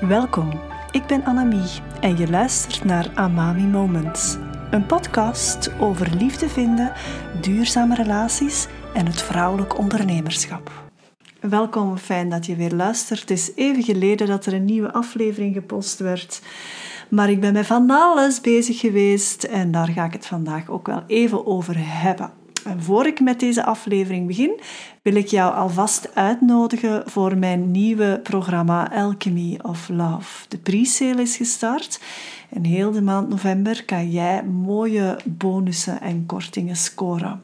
Welkom, ik ben Annemie en je luistert naar Amami Moments. Een podcast over liefde vinden, duurzame relaties en het vrouwelijk ondernemerschap. Welkom, fijn dat je weer luistert. Het is even geleden dat er een nieuwe aflevering gepost werd. Maar ik ben met van alles bezig geweest en daar ga ik het vandaag ook wel even over hebben. En voor ik met deze aflevering begin, wil ik jou alvast uitnodigen voor mijn nieuwe programma Alchemy of Love. De pre-sale is gestart en heel de maand november kan jij mooie bonussen en kortingen scoren.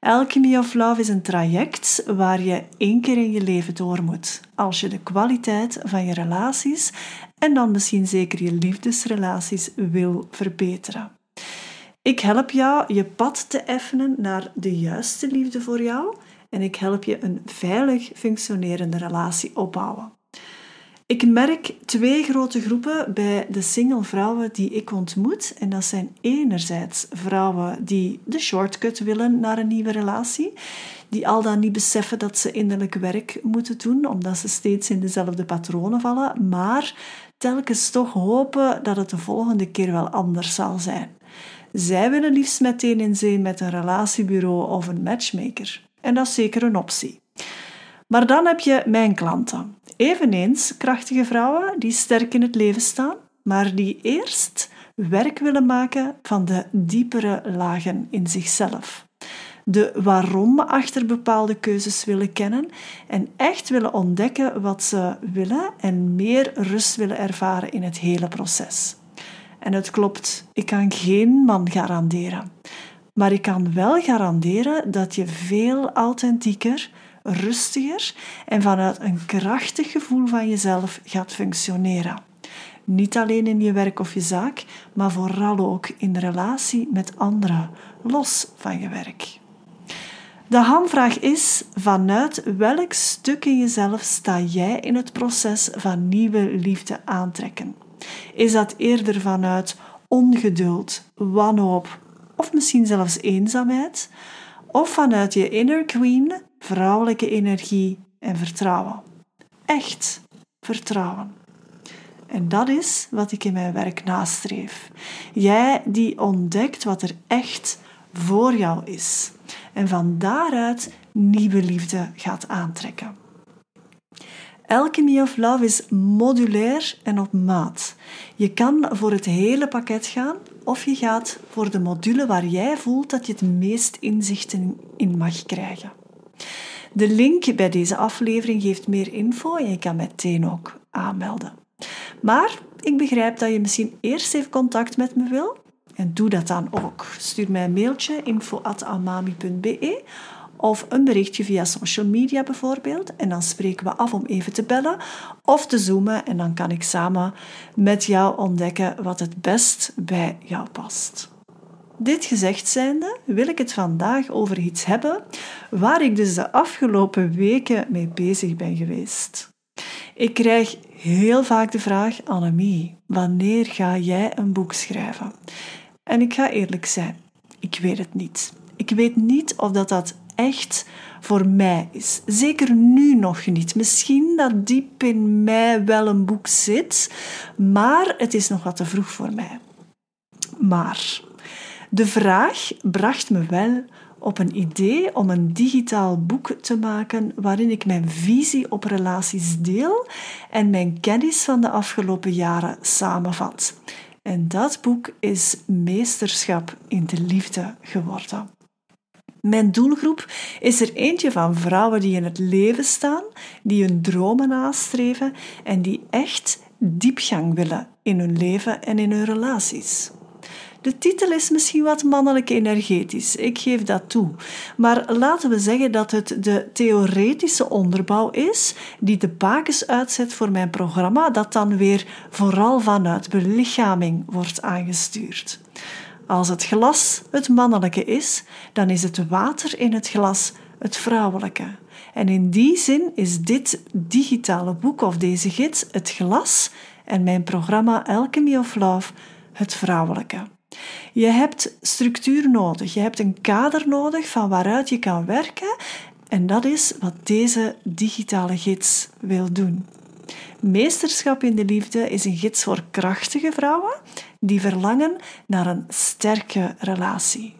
Alchemy of Love is een traject waar je één keer in je leven door moet. Als je de kwaliteit van je relaties en dan misschien zeker je liefdesrelaties wil verbeteren. Ik help jou je pad te effenen naar de juiste liefde voor jou en ik help je een veilig functionerende relatie opbouwen. Ik merk twee grote groepen bij de single vrouwen die ik ontmoet. En dat zijn enerzijds vrouwen die de shortcut willen naar een nieuwe relatie, die al dan niet beseffen dat ze innerlijk werk moeten doen, omdat ze steeds in dezelfde patronen vallen, maar telkens toch hopen dat het de volgende keer wel anders zal zijn. Zij willen liefst meteen in zee met een relatiebureau of een matchmaker. En dat is zeker een optie. Maar dan heb je mijn klanten. Eveneens krachtige vrouwen die sterk in het leven staan, maar die eerst werk willen maken van de diepere lagen in zichzelf. De waarom achter bepaalde keuzes willen kennen en echt willen ontdekken wat ze willen en meer rust willen ervaren in het hele proces. En het klopt, ik kan geen man garanderen. Maar ik kan wel garanderen dat je veel authentieker, rustiger en vanuit een krachtig gevoel van jezelf gaat functioneren. Niet alleen in je werk of je zaak, maar vooral ook in relatie met anderen, los van je werk. De hamvraag is: vanuit welk stuk in jezelf sta jij in het proces van nieuwe liefde aantrekken? Is dat eerder vanuit ongeduld, wanhoop of misschien zelfs eenzaamheid? Of vanuit je inner queen, vrouwelijke energie en vertrouwen? Echt vertrouwen. En dat is wat ik in mijn werk nastreef. Jij die ontdekt wat er echt voor jou is. En van daaruit nieuwe liefde gaat aantrekken. Alchemy of Love is modulair en op maat. Je kan voor het hele pakket gaan of je gaat voor de module waar jij voelt dat je het meest inzichten in mag krijgen. De link bij deze aflevering geeft meer info en je kan meteen ook aanmelden. Maar ik begrijp dat je misschien eerst even contact met me wil. En doe dat dan ook. Stuur mij een mailtje info.amami.be of een berichtje via social media bijvoorbeeld. En dan spreken we af om even te bellen of te zoomen. En dan kan ik samen met jou ontdekken wat het best bij jou past. Dit gezegd zijnde wil ik het vandaag over iets hebben waar ik dus de afgelopen weken mee bezig ben geweest. Ik krijg heel vaak de vraag: Annemie, wanneer ga jij een boek schrijven? En ik ga eerlijk zijn, ik weet het niet. Ik weet niet of dat, dat echt voor mij is. Zeker nu nog niet. Misschien dat diep in mij wel een boek zit, maar het is nog wat te vroeg voor mij. Maar de vraag bracht me wel op een idee om een digitaal boek te maken waarin ik mijn visie op relaties deel en mijn kennis van de afgelopen jaren samenvat. En dat boek is Meesterschap in de Liefde geworden. Mijn doelgroep is er eentje van vrouwen die in het leven staan, die hun dromen nastreven en die echt diepgang willen in hun leven en in hun relaties. De titel is misschien wat mannelijk energetisch, ik geef dat toe. Maar laten we zeggen dat het de theoretische onderbouw is die de bakens uitzet voor mijn programma, dat dan weer vooral vanuit belichaming wordt aangestuurd. Als het glas het mannelijke is, dan is het water in het glas het vrouwelijke. En in die zin is dit digitale boek of deze gids het glas en mijn programma Alchemy of Love het vrouwelijke. Je hebt structuur nodig, je hebt een kader nodig van waaruit je kan werken en dat is wat deze digitale gids wil doen. Meesterschap in de liefde is een gids voor krachtige vrouwen die verlangen naar een sterke relatie.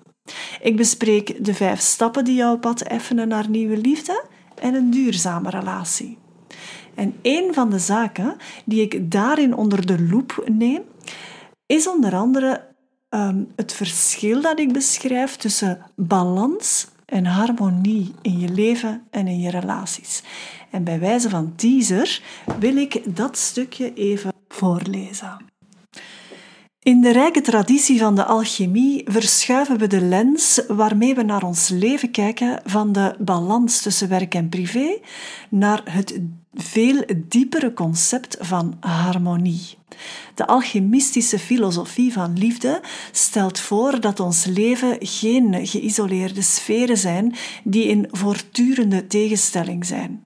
Ik bespreek de vijf stappen die jouw pad effenen naar nieuwe liefde en een duurzame relatie. En een van de zaken die ik daarin onder de loep neem, is onder andere ehm, het verschil dat ik beschrijf tussen balans en harmonie in je leven en in je relaties. En bij wijze van teaser wil ik dat stukje even voorlezen. In de rijke traditie van de alchemie verschuiven we de lens waarmee we naar ons leven kijken van de balans tussen werk en privé naar het veel diepere concept van harmonie. De alchemistische filosofie van liefde stelt voor dat ons leven geen geïsoleerde sferen zijn die in voortdurende tegenstelling zijn.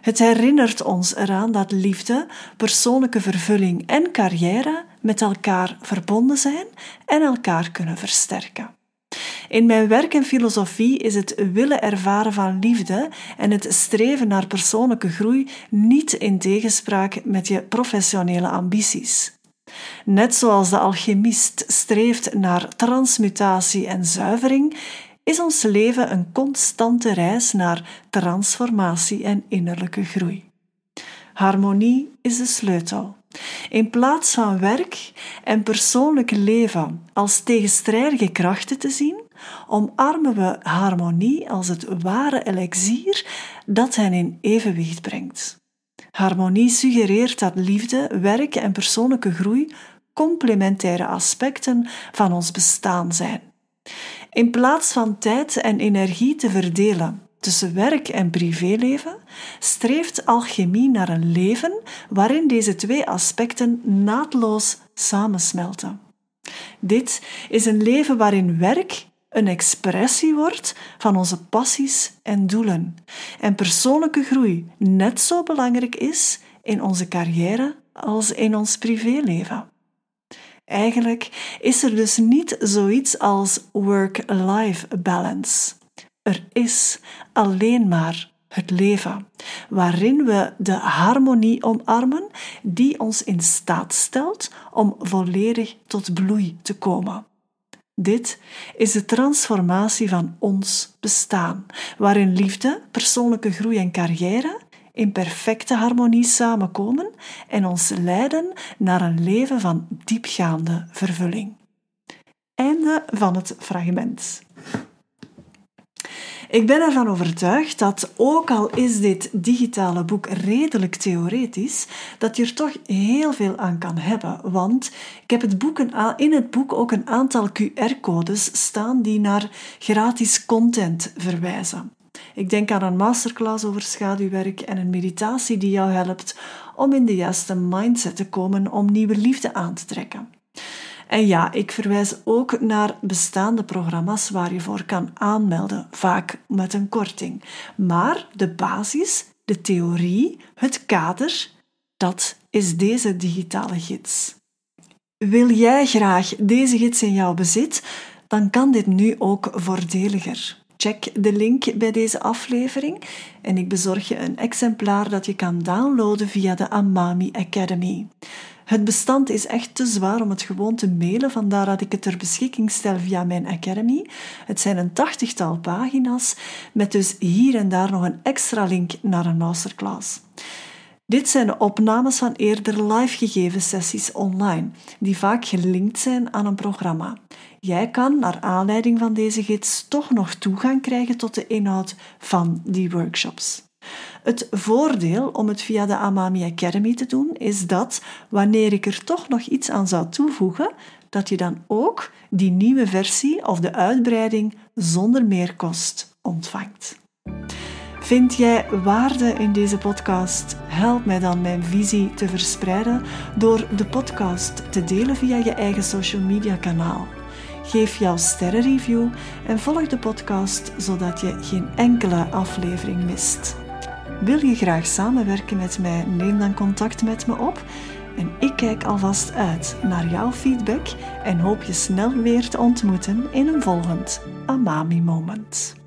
Het herinnert ons eraan dat liefde, persoonlijke vervulling en carrière met elkaar verbonden zijn en elkaar kunnen versterken. In mijn werk en filosofie is het willen ervaren van liefde en het streven naar persoonlijke groei niet in tegenspraak met je professionele ambities. Net zoals de alchemist streeft naar transmutatie en zuivering, is ons leven een constante reis naar transformatie en innerlijke groei. Harmonie is de sleutel. In plaats van werk en persoonlijk leven als tegenstrijdige krachten te zien, omarmen we harmonie als het ware elixier dat hen in evenwicht brengt. Harmonie suggereert dat liefde, werk en persoonlijke groei complementaire aspecten van ons bestaan zijn. In plaats van tijd en energie te verdelen tussen werk en privéleven, streeft alchemie naar een leven waarin deze twee aspecten naadloos samensmelten. Dit is een leven waarin werk een expressie wordt van onze passies en doelen en persoonlijke groei net zo belangrijk is in onze carrière als in ons privéleven. Eigenlijk is er dus niet zoiets als work-life balance. Er is alleen maar het leven, waarin we de harmonie omarmen die ons in staat stelt om volledig tot bloei te komen. Dit is de transformatie van ons bestaan, waarin liefde, persoonlijke groei en carrière in perfecte harmonie samenkomen en ons leiden naar een leven van diepgaande vervulling. Einde van het fragment. Ik ben ervan overtuigd dat, ook al is dit digitale boek redelijk theoretisch, dat je er toch heel veel aan kan hebben. Want ik heb het boek in het boek ook een aantal QR-codes staan die naar gratis content verwijzen. Ik denk aan een masterclass over schaduwwerk en een meditatie die jou helpt om in de juiste mindset te komen om nieuwe liefde aan te trekken. En ja, ik verwijs ook naar bestaande programma's waar je voor kan aanmelden, vaak met een korting. Maar de basis, de theorie, het kader, dat is deze digitale gids. Wil jij graag deze gids in jouw bezit? Dan kan dit nu ook voordeliger. Check de link bij deze aflevering en ik bezorg je een exemplaar dat je kan downloaden via de Amami Academy. Het bestand is echt te zwaar om het gewoon te mailen, vandaar dat ik het ter beschikking stel via mijn Academy. Het zijn een tachtigtal pagina's, met dus hier en daar nog een extra link naar een masterclass. Dit zijn de opnames van eerder live gegeven sessies online, die vaak gelinkt zijn aan een programma. Jij kan, naar aanleiding van deze gids, toch nog toegang krijgen tot de inhoud van die workshops. Het voordeel om het via de Amami Academy te doen is dat wanneer ik er toch nog iets aan zou toevoegen, dat je dan ook die nieuwe versie of de uitbreiding zonder meerkost ontvangt. Vind jij waarde in deze podcast? Help mij dan mijn visie te verspreiden door de podcast te delen via je eigen social media kanaal. Geef jouw sterrenreview en volg de podcast zodat je geen enkele aflevering mist. Wil je graag samenwerken met mij? Neem dan contact met me op. En ik kijk alvast uit naar jouw feedback en hoop je snel weer te ontmoeten in een volgend Amami Moment.